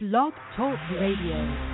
Blog Talk Radio.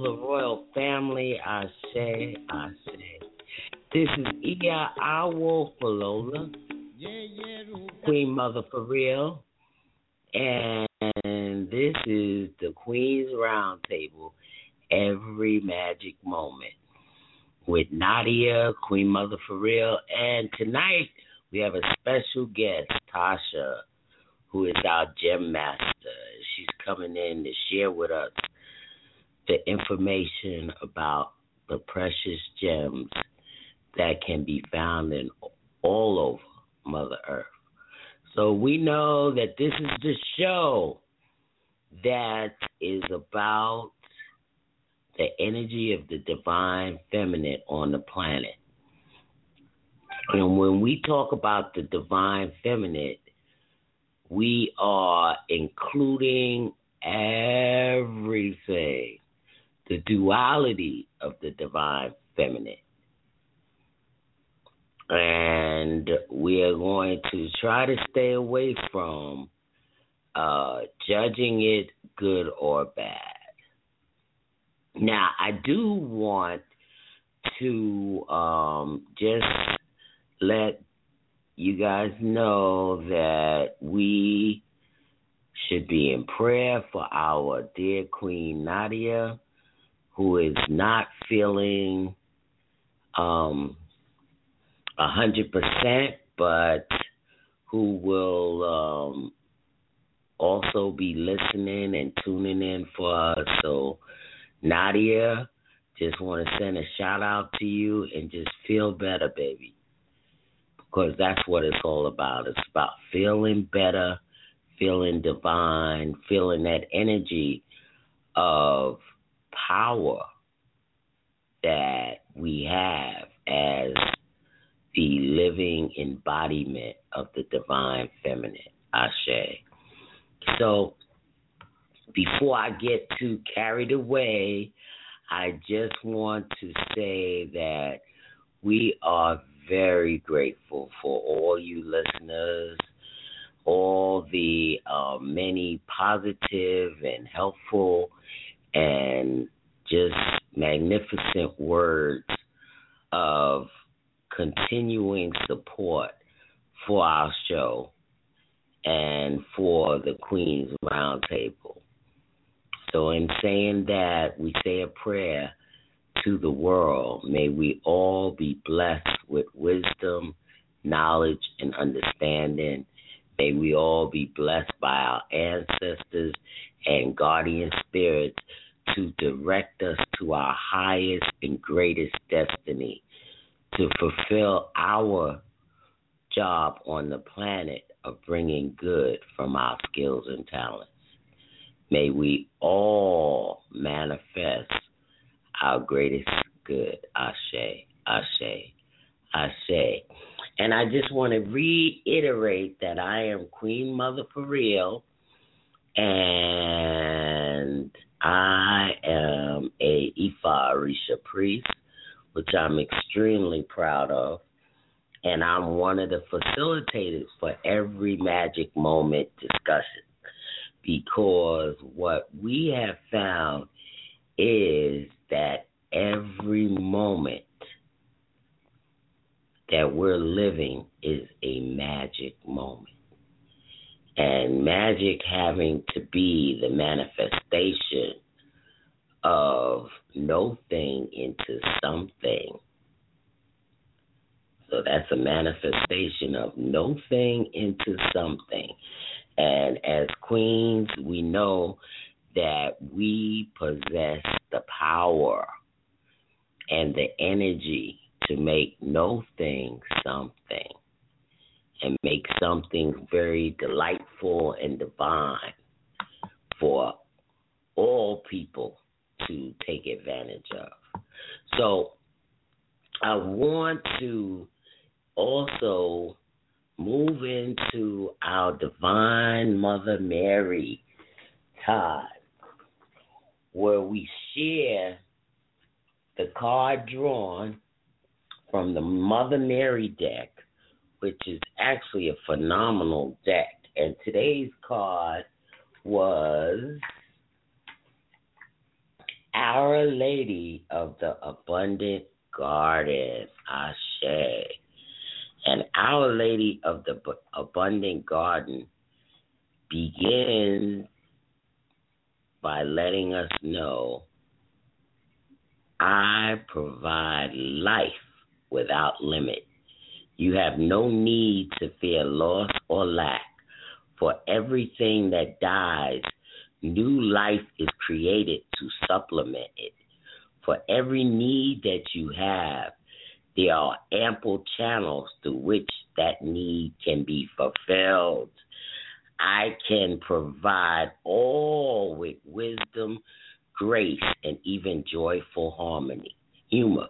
The royal family. I say, I say. This is Iya Awo Falola, Queen Mother for real, and this is the Queen's Roundtable every magic moment with Nadia, Queen Mother for real, and tonight we have a special guest, Tasha, who is our gem master. She's coming in to share with us the information about the precious gems that can be found in all over Mother Earth. So we know that this is the show that is about the energy of the divine feminine on the planet. And when we talk about the divine feminine, we are including everything, the duality of the divine feminine. And we are going to try to stay away from uh, judging it good or bad. Now, I do want to um, just let you guys know that we should be in prayer for our dear Queen Nadia, who is not feeling um a hundred percent, but who will um also be listening and tuning in for us. So Nadia, just want to send a shout out to you and just feel better, baby. Because that's what it's all about. It's about feeling better, feeling divine, feeling that energy of power that we have as the living embodiment of the divine feminine, Ashe. So, before I get too carried away, I just want to say that we are very grateful for all you listeners, all the uh, many positive and helpful and just magnificent words of continuing support for our show and for the Queen's Roundtable. So, in saying that, we say a prayer to the world. May we all be blessed with wisdom, knowledge, and understanding. May we all be blessed by our ancestors and guardian spirits to direct us to our highest and greatest destiny, to fulfill our job on the planet of bringing good from our skills and talents. May we all manifest our greatest good. Ashe, Ashe, Ashe. And I just want to reiterate that I am Queen Mother for real, and I am a Ifa Orisha priest, which I'm extremely proud of. And I'm one of the facilitators for every magic moment discussion because what we have found is that every moment that we're living is a magic moment. And magic having to be the manifestation of no thing into something. So that's a manifestation of no thing into something. And as queens, we know that we possess the power and the energy to make no thing something and make something very delightful and divine for all people to take advantage of. So I want to also move into our Divine Mother Mary time where we share the card drawn from the Mother Mary deck, which is actually a phenomenal deck. And today's card was Our Lady of the Abundant Garden, Ashe. And Our Lady of the Abundant Garden begins by letting us know I provide life without limit. You have no need to fear loss or lack. For everything that dies, new life is created to supplement it. For every need that you have, there are ample channels through which that need can be fulfilled. I can provide all with wisdom, grace, and even joyful harmony, humor.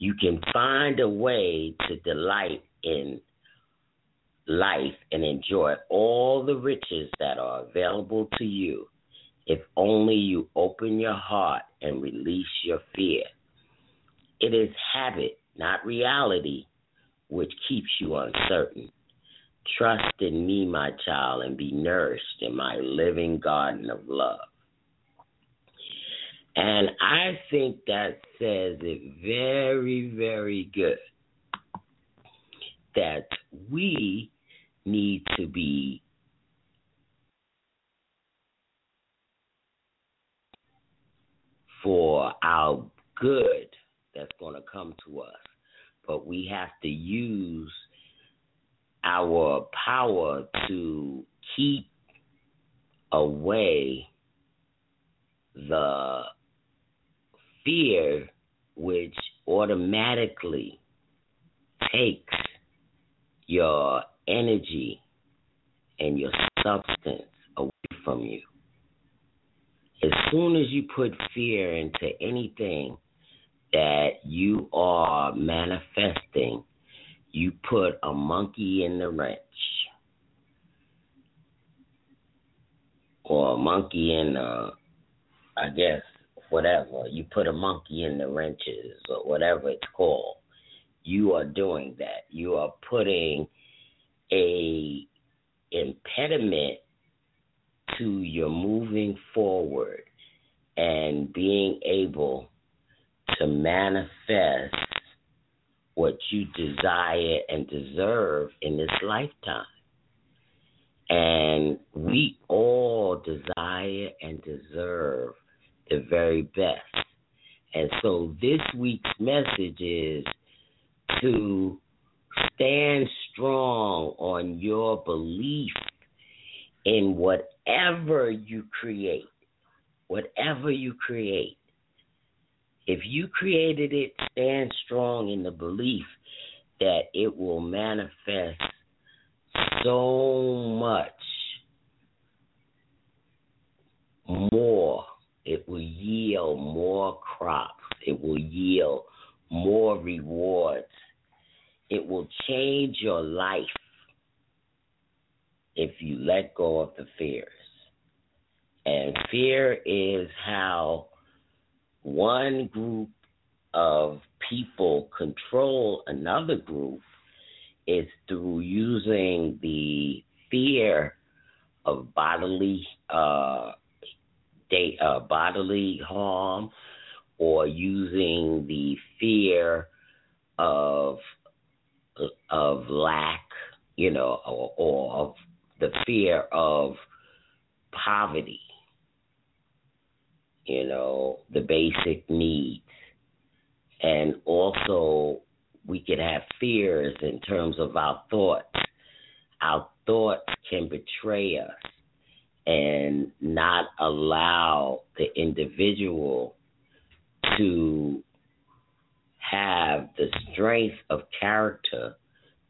You can find a way to delight in life and enjoy all the riches that are available to you if only you open your heart and release your fear. It is habit, not reality, which keeps you uncertain. Trust in me, my child, and be nourished in my living garden of love. And I think that says it very, very good that we need to be for our good that's going to come to us. But we have to use our power to keep away the fear which automatically takes your energy and your substance away from you. As soon as you put fear into anything that you are manifesting, you put a monkey in the wrench. Or a monkey in, uh, I guess, whatever. You put a monkey in the wrenches or whatever it's called. You are doing that. You are putting a impediment to your moving forward and being able to manifest what you desire and deserve in this lifetime. And we all desire and deserve the very best. And so this week's message is to stand strong on your belief in whatever you create. Whatever you create. If you created it, stand strong in the belief that it will manifest so much more it will yield more crops. It will yield more rewards. It will change your life if you let go of the fears. And fear is how one group of people control another group is through using the fear of bodily uh, state, bodily harm or using the fear of of lack, you know, or, or of the fear of poverty, you know, the basic needs. And also, we could have fears in terms of our thoughts. Our thoughts can betray us and not allow the individual to have the strength of character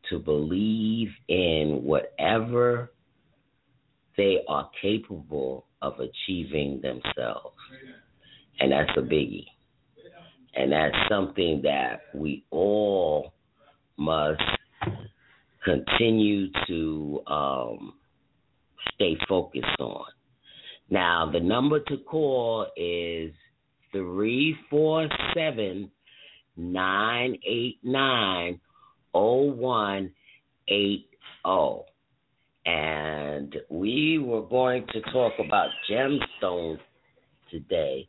to believe in whatever they are capable of achieving themselves. And that's a biggie. And that's something that we all must continue to um, stay focused on. Now, the number to call is 347 989 0180. And we were going to talk about gemstones today.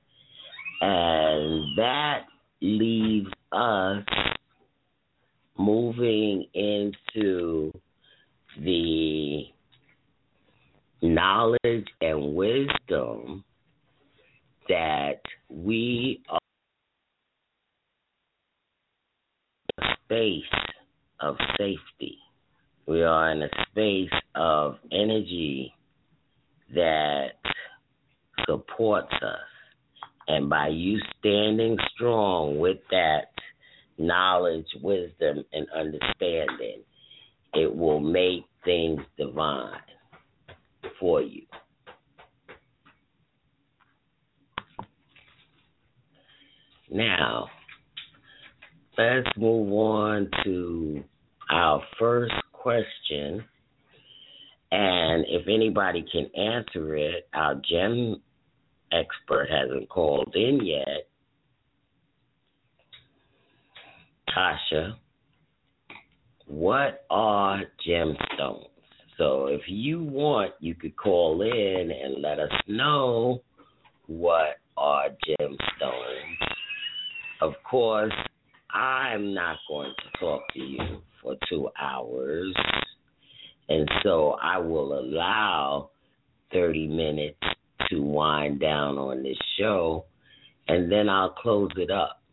And that leaves us moving into the knowledge and wisdom that we are in a space of safety. We are in a space of energy that supports us. And by you standing strong with that knowledge, wisdom, and understanding, it will make things divine for you. Now, let's move on to our first question. And if anybody can answer it, our gem expert hasn't called in yet. Tasha, what are gemstones? So if you want, you could call in and let us know what are gemstones. Of course, I'm not going to talk to you for two hours. And so I will allow 30 minutes to wind down on this show. And then I'll close it up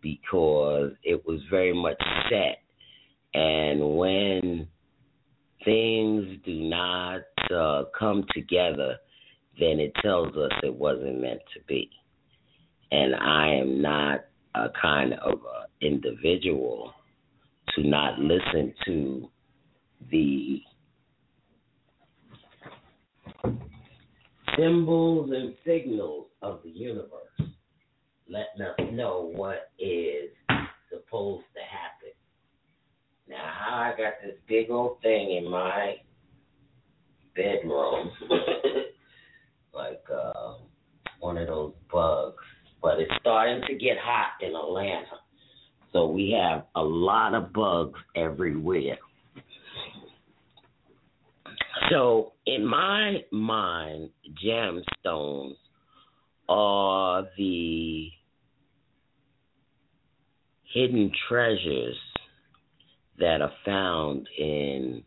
because it was very much set. And when things do not uh, come together, then it tells us it wasn't meant to be. And I am not a kind of uh, individual to not listen to the symbols and signals of the universe letting us know what is supposed to happen. Now, I got this big old thing in my bedroom, like uh, one of those bugs, but it's starting to get hot in Atlanta. So we have a lot of bugs everywhere. So, in my mind, gemstones are the hidden treasures that are found in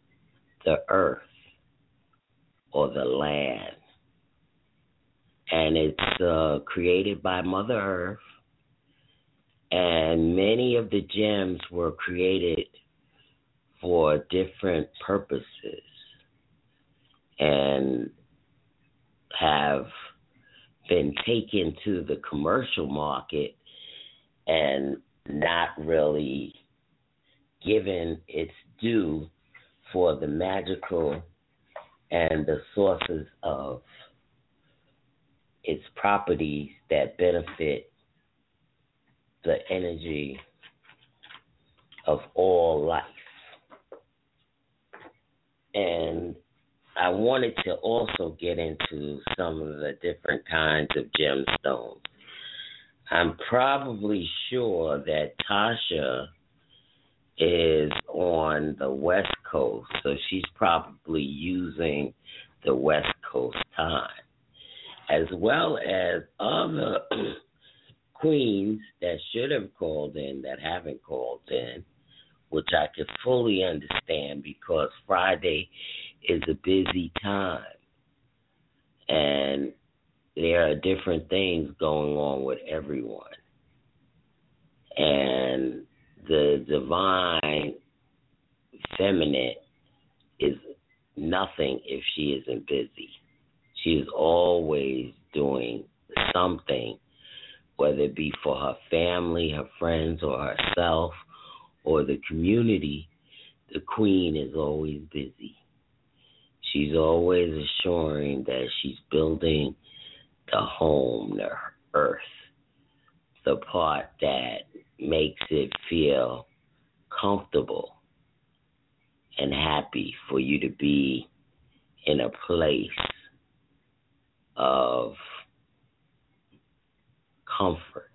the earth or the land. And it's uh, created by Mother Earth. And many of the gems were created for different purposes and have been taken to the commercial market and not really given its due for the magical and the sources of its properties that benefit the energy of all life. And I wanted to also get into some of the different kinds of gemstones. I'm probably sure that Tasha is on the West Coast, so she's probably using the West Coast time, as well as other queens that should have called in that haven't called in. which I can fully understand because Friday is a busy time. And there are different things going on with everyone. And the divine feminine is nothing if she isn't busy. She is always doing something, whether it be for her family, her friends, or herself, or the community. The queen is always busy. She's always assuring that she's building the home, the earth, the part that makes it feel comfortable and happy for you to be in a place of comfort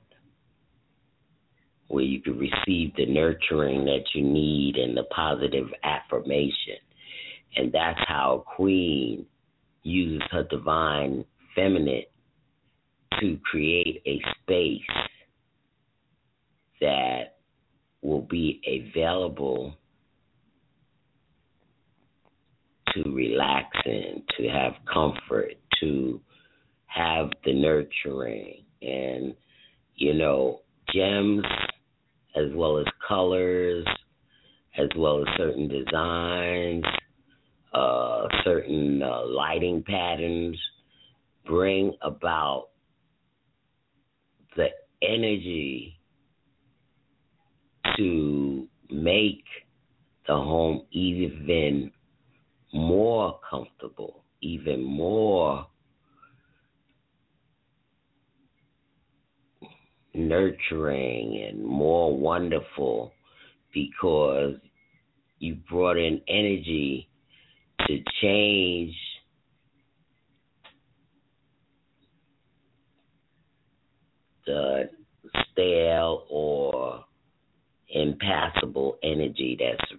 where you can receive the nurturing that you need and the positive affirmation. And that's how a queen uses her divine feminine to create a space that will be available to relax in, to have comfort, to have the nurturing and you know gems as well as colors as well as certain designs uh, certain uh, lighting patterns bring about the energy to make the home even more comfortable, even more nurturing and more wonderful because you brought in energy to change the stale or impassable energy that's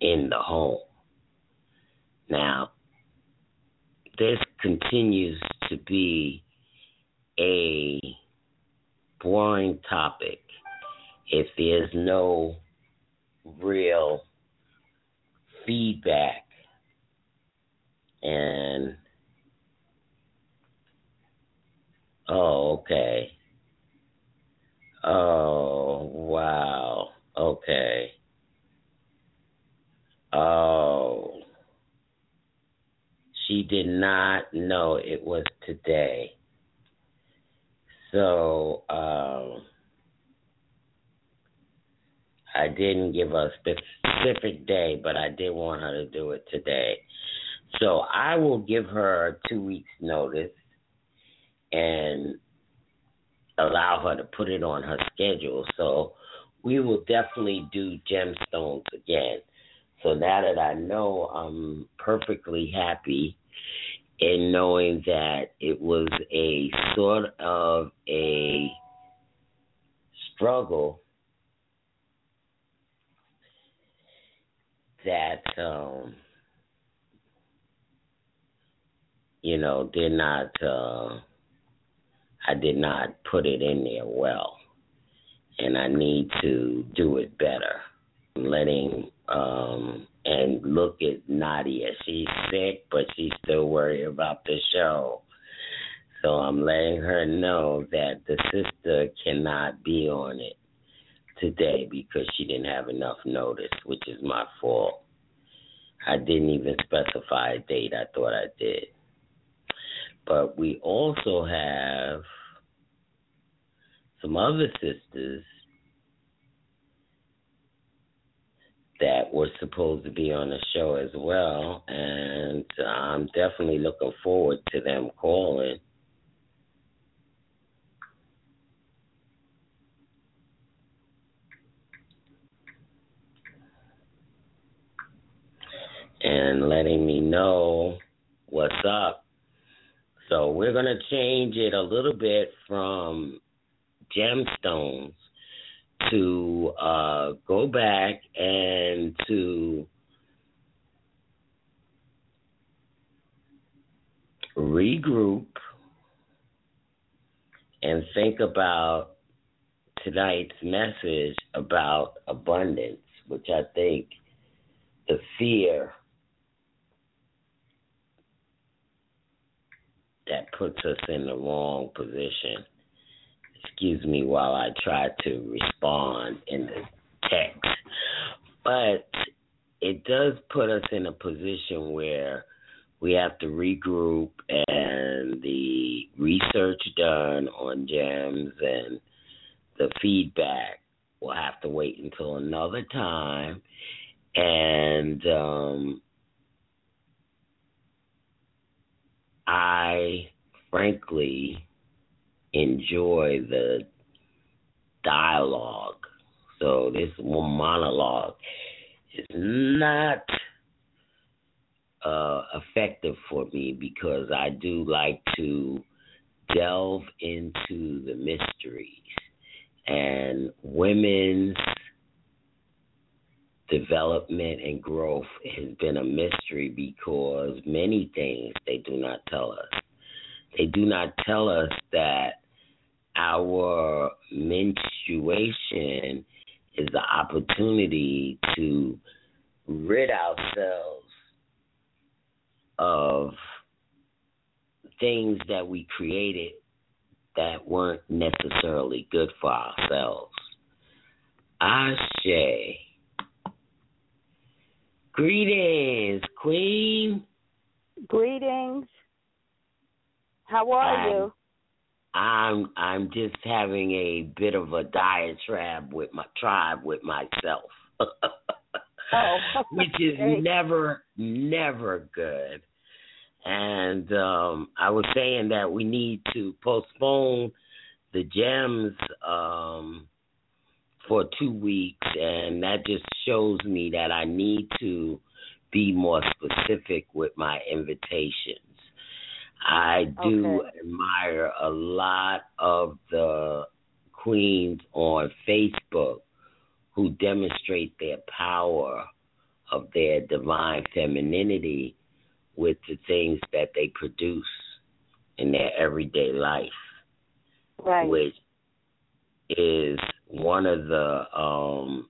in the home. Now, this continues to be a boring topic if there's no real feedback. And oh okay. Oh wow okay oh she did not know it was today so um, I didn't give a specific day, but I did want her to do it today. So I will give her two weeks' notice and allow her to put it on her schedule. So we will definitely do gemstones again. So now that I know I'm perfectly happy in knowing that it was a sort of a struggle that um you know did not uh I did not put it in there well and I need to do it better letting um and look at Nadia. She's sick, but she's still worried about the show. So I'm letting her know that the sister cannot be on it today because she didn't have enough notice, which is my fault. I didn't even specify a date. I thought I did. But we also have some other sisters that were supposed to be on the show as well, and I'm definitely looking forward to them calling. And letting me know what's up. So we're going to change it a little bit from gemstones to uh, go back and to regroup and think about tonight's message about abundance which I think the fear that puts us in the wrong position. Excuse me while I try to respond in the text. But it does put us in a position where we have to regroup and the research done on gems and the feedback will have to wait until another time and um I frankly enjoy the dialogue. So this monologue is not uh, effective for me because I do like to delve into the mysteries and women's development and growth has been a mystery because many things they do not tell us. They do not tell us that our menstruation is the opportunity to rid ourselves of things that we created that weren't necessarily good for ourselves. Ashe. Greetings, Queen. Greetings. How are I'm, you? I'm I'm just having a bit of a diatribe with my tribe with myself. Oh, Which is never never good. And um I was saying that we need to postpone the gems um for two weeks and that just shows me that I need to be more specific with my invitations. I do Okay. admire a lot of the queens on Facebook who demonstrate their power of their divine femininity with the things that they produce in their everyday life, right. which is one of the um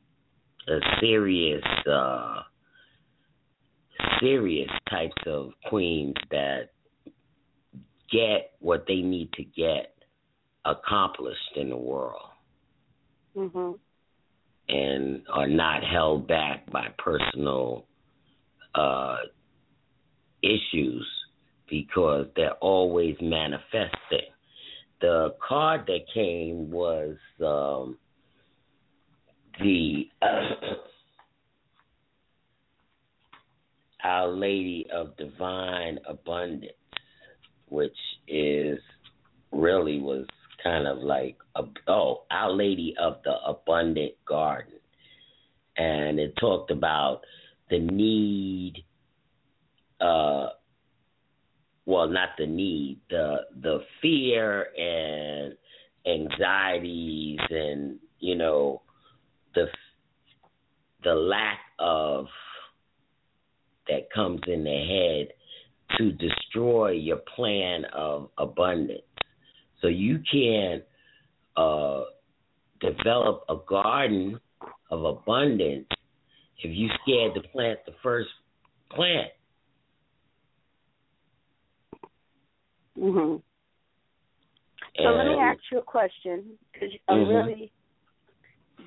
a serious uh serious types of queens that get what they need to get accomplished in the world Mhm. and are not held back by personal uh issues because they're always manifesting. The card that came was um the Our Lady of Divine Abundance, which is really was kind of like a, oh Our Lady of the Abundant Garden, and it talked about the need, uh, well not the need, the the fear and anxieties and you know the the lack of that comes in the head to destroy your plan of abundance. So you can uh, develop a garden of abundance if you scared to plant the first plant. Mhm. So let me ask you a question because I'm Mhm. really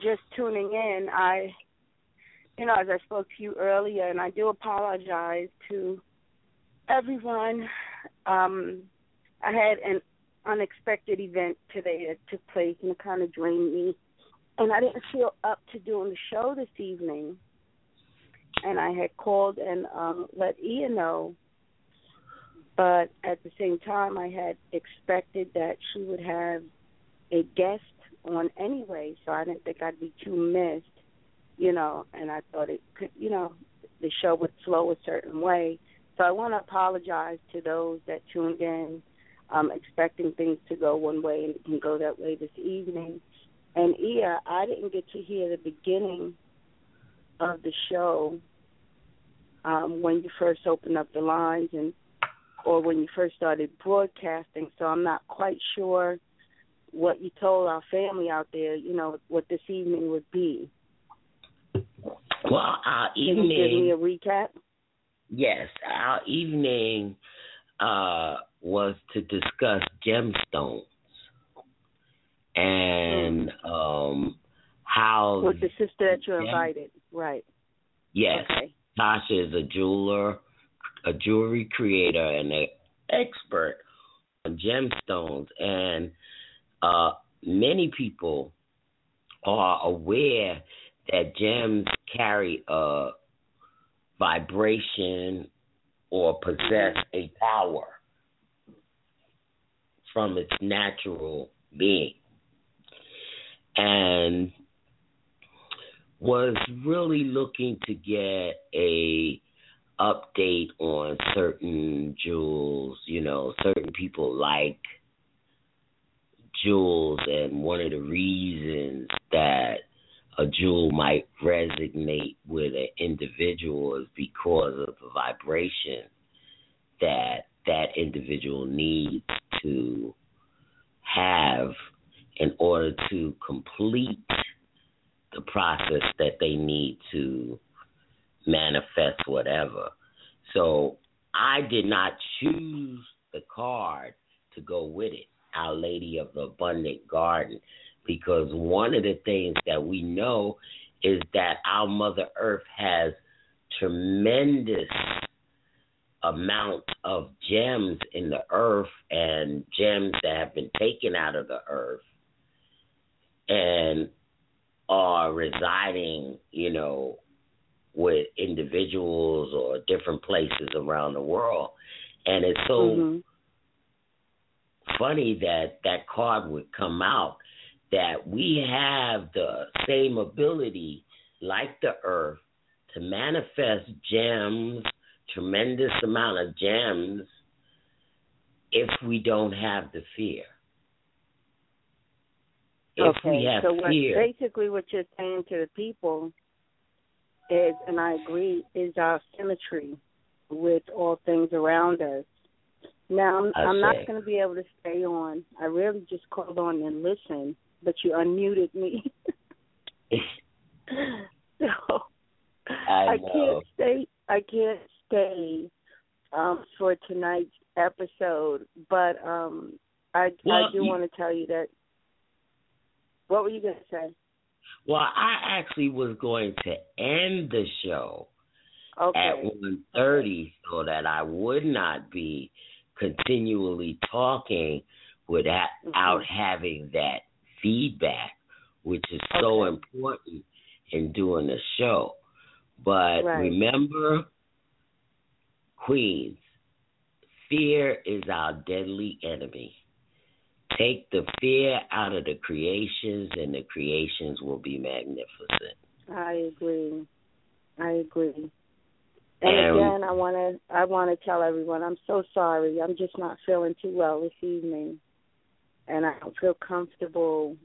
just tuning in. I, you know, as I spoke to you earlier, and I do apologize to everyone. Um, I had an unexpected event today that took place, and it kind of drained me. And I didn't feel up to doing the show this evening. And I had called and um, let Ian know but at the same time I had expected that she would have a guest on anyway, so I didn't think I'd be too missed, you know, and I thought it could you know, the show would flow a certain way. So I want to apologize to those that tuned in, um, expecting things to go one way and it can go that way this evening. And Ia, I didn't get to hear the beginning of the show um, when you first opened up the lines and or when you first started broadcasting, so I'm not quite sure what you told our family out there, you know, what this evening would be. Well, our Can you give me a recap? Yes, our evening uh, was to discuss gemstones and um, how, With the sister that you Gem- invited, right? yes, Okay. Tasha is a jeweler, a jewelry creator, and an expert on gemstones. And uh, many people are aware that gems carry a vibration or possess a power from its natural being. And was really looking to get a update on certain jewels. You know, certain people like jewels, and one of the reasons that a jewel might resonate with an individual is because of the vibration that that individual needs to have in order to complete the process that they need to manifest whatever. So I did not choose the card to go with it, Our Lady of the Abundant Garden, because one of the things that we know is that our Mother Earth has tremendous amount of gems in the earth and gems that have been taken out of the earth and are residing, you know, with individuals or different places around the world. And it's so Mhm. funny that that card would come out that we have the same ability like the earth to manifest gems tremendous amount of gems if we don't have the fear if okay. we have so what, fear basically, what you're saying to the people is, and I agree, is our symmetry with all things around us. Now, I'm, I'm not going to be able to stay on. I really just called on and listened, but you unmuted me. so I can't stay. I can't stay um, for tonight's episode, but um, I Well, I do you- want to tell you that. What were you going to say? well i actually was going to end the show Okay. at one thirty so that I would not be continually talking without Mhm. having that feedback, which is so important in doing the show. But Right. remember, Queens, fear is our deadly enemy. Take the fear out of the creations, and the creations will be magnificent. I agree. I agree. And And- again, I want to I want to tell everyone I'm so sorry. I'm just not feeling too well this evening, and I don't feel comfortable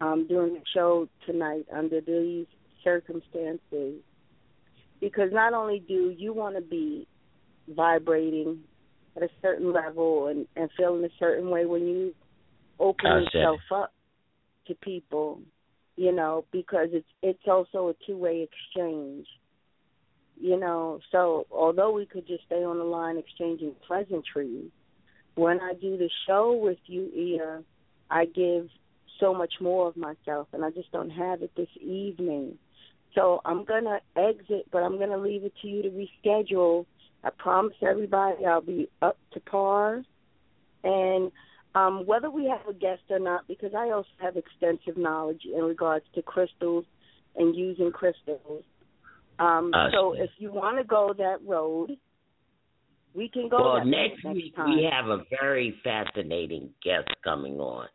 um, doing the show tonight under these circumstances. Because not only do you want to be vibrating at a certain level and and feeling a certain way when you open yourself up to people, you know, because it's it's also a two way exchange. You know, so although we could just stay on the line exchanging pleasantries, when I do the show with you, Ia, I give so much more of myself, and I just don't have it this evening. So I'm gonna exit, but I'm gonna leave it to you to reschedule. I promise everybody I'll be up to par, and um, whether we have a guest or not, because I also have extensive knowledge in regards to crystals and using crystals. Um, so if you want to go that road, we can go well, that next week time. we have a very fascinating guest coming on.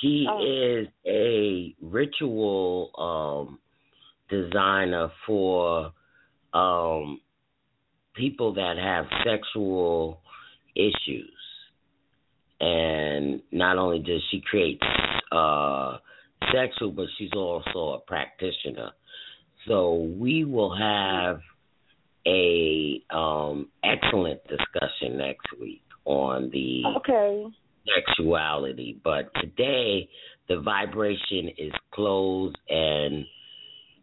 She Oh. is a ritual um, designer for um, people that have sexual issues. And not only does she create uh, sexual, but she's also a practitioner. So we will have a um, excellent discussion next week on the Okay. sexuality. But today, the vibration is closed and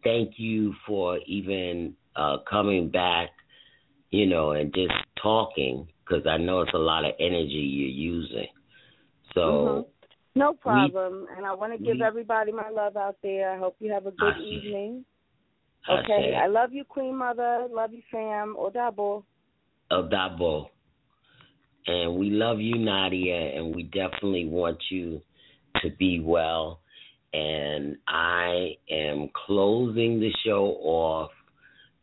thank you for even uh, coming back, you know, and just talking because I know it's a lot of energy you're using. So. Mhm. No problem. and I want to give we- everybody my love out there. I hope you have a good I evening. Okay. I love you, Queen Mother. Love you, fam. Odabo. Odabo. And we love you, Nadia, and we definitely want you to be well. And I am closing the show off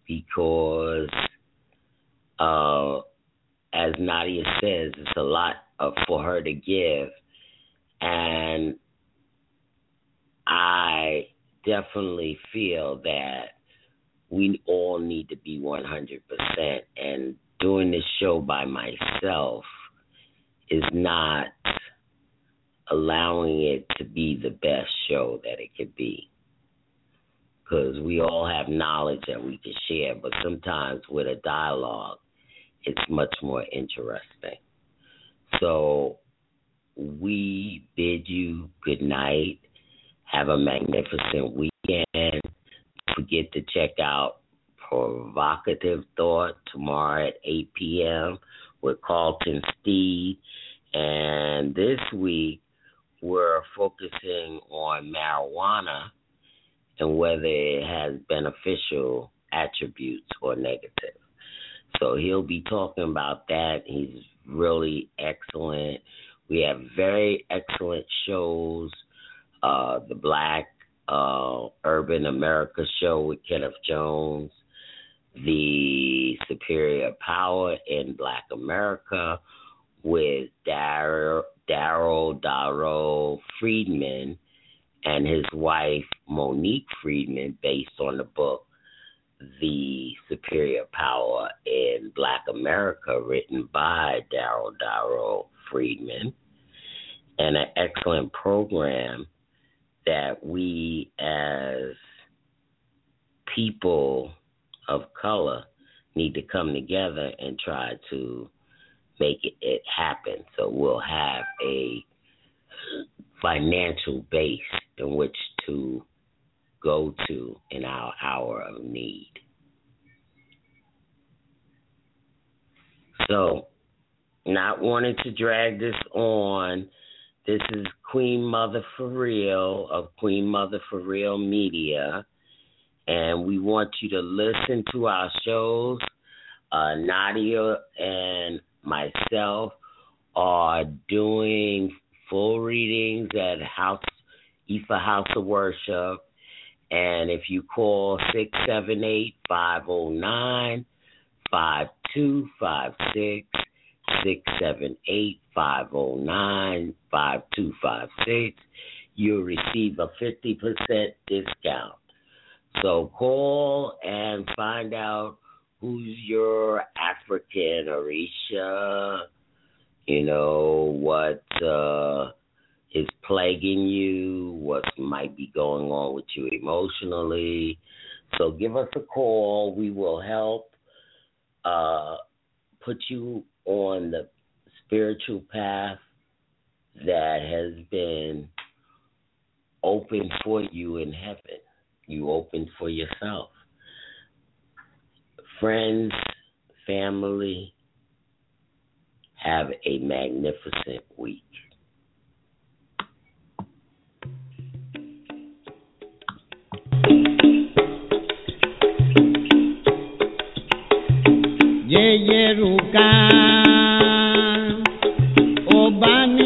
because, uh, as Nadia says, it's a lot of, for her to give. And I definitely feel that we all need to be 100%. And doing this show by myself is not allowing it to be the best show that it could be. Because we all have knowledge that we can share, but sometimes with a dialogue, it's much more interesting. So we bid you good night. Have a magnificent weekend. Forget to check out Provocative Thought tomorrow at 8 p.m. with Carlton Steed. And this week, we're focusing on marijuana and whether it has beneficial attributes or negative. So he'll be talking about that. He's really excellent. We have very excellent shows. Uh, the Black uh, Urban America show with Kenneth Jones, the Superior Power in Black America with Daryl Daryl Friedman and his wife Monique Friedman, based on the book The Superior Power in Black America, written by Daryl Darrow Friedman, and an excellent program that we as people of color need to come together and try to make it, it happen. So we'll have a financial base in which to go to in our hour of need. So, not wanting to drag this on, this is Queen Mother for Real of Queen Mother for Real Media. And we want you to listen to our shows. Uh, Nadia and myself are doing full readings at House Ifa House of Worship. And if you call 678 509 5256, 678 509 5256, you'll receive a 50% discount. So call and find out who's your African Orisha, you know, what uh, is plaguing you, what might be going on with you emotionally. So give us a call. We will help uh, put you on the spiritual path that has been open for you in heaven. You open for yourself. Friends, family, have a magnificent week. jẹjẹrù ká ọba ní.